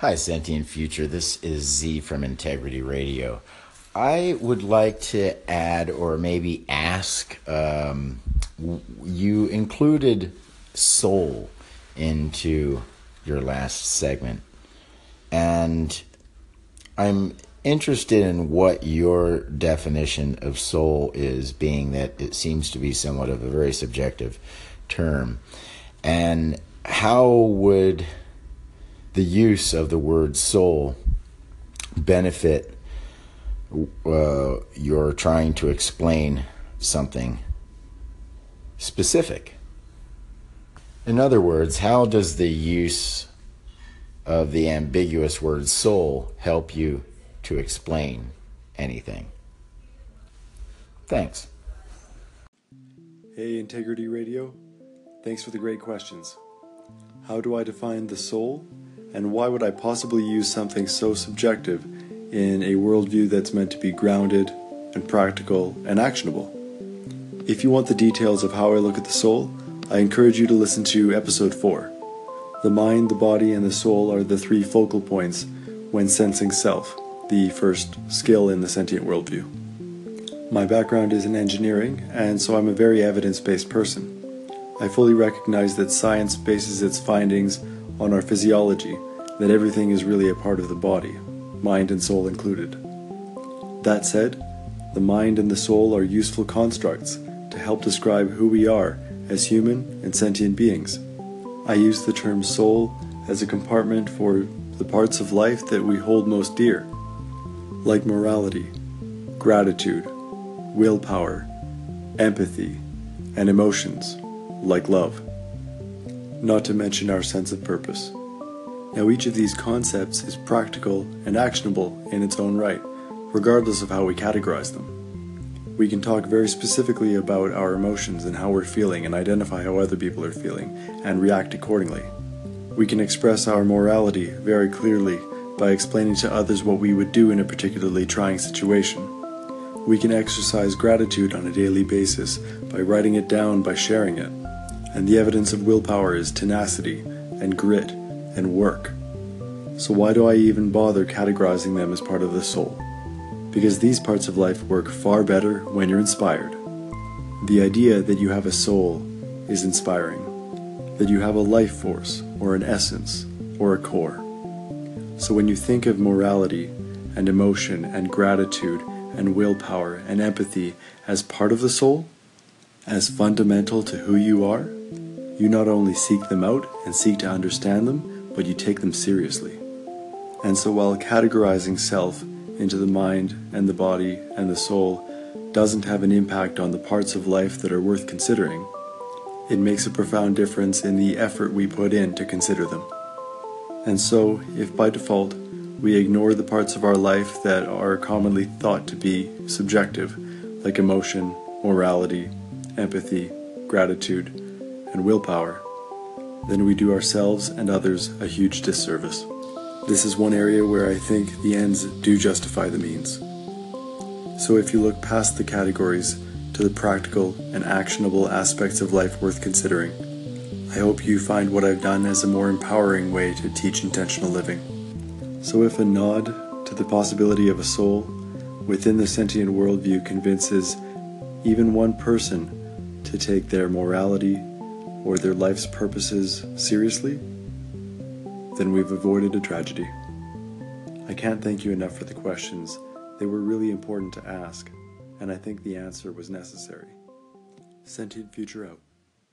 Hi, Sentient Future. This is Z from Integrity Radio. I would like to add or maybe ask um, you included soul into your last segment. And I'm interested in what your definition of soul is, being that it seems to be somewhat of a very subjective term. And how would the use of the word soul benefit uh, you're trying to explain something specific? In other words, how does the use of the ambiguous word soul help you to explain anything? Thanks. Hey, Integrity Radio. Thanks for the great questions. How do I define the soul? And why would I possibly use something so subjective in a worldview that's meant to be grounded and practical and actionable? If you want the details of how I look at the soul, I encourage you to listen to episode 4. The mind, the body, and the soul are the three focal points when sensing self, the first skill in the sentient worldview. My background is in engineering, and so I'm a very evidence based person. I fully recognize that science bases its findings on our physiology, that everything is really a part of the body, mind and soul included. That said, the mind and the soul are useful constructs to help describe who we are as human and sentient beings. I use the term soul as a compartment for the parts of life that we hold most dear, like morality, gratitude, willpower, empathy, and emotions, like love. Not to mention our sense of purpose. Now, each of these concepts is practical and actionable in its own right, regardless of how we categorize them. We can talk very specifically about our emotions and how we're feeling and identify how other people are feeling and react accordingly. We can express our morality very clearly by explaining to others what we would do in a particularly trying situation. We can exercise gratitude on a daily basis by writing it down by sharing it. And the evidence of willpower is tenacity and grit and work. So, why do I even bother categorizing them as part of the soul? because these parts of life work far better when you're inspired. The idea that you have a soul is inspiring, that you have a life force, or an essence, or a core. So when you think of morality and emotion and gratitude and willpower and empathy as part of the soul, as fundamental to who you are, you not only seek them out and seek to understand them, but you take them seriously. And so while categorizing self into the mind and the body and the soul doesn't have an impact on the parts of life that are worth considering, it makes a profound difference in the effort we put in to consider them. And so, if by default we ignore the parts of our life that are commonly thought to be subjective, like emotion, morality, empathy, gratitude, and willpower, then we do ourselves and others a huge disservice. This is one area where I think the ends do justify the means. So if you look past the categories to the practical and actionable aspects of life worth considering, I hope you find what I've done as a more empowering way to teach intentional living. So if a nod to the possibility of a soul within the sentient worldview convinces even one person to take their morality or their life's purposes seriously, then we've avoided a tragedy. I can't thank you enough for the questions. They were really important to ask, and I think the answer was necessary. Sentient Future out.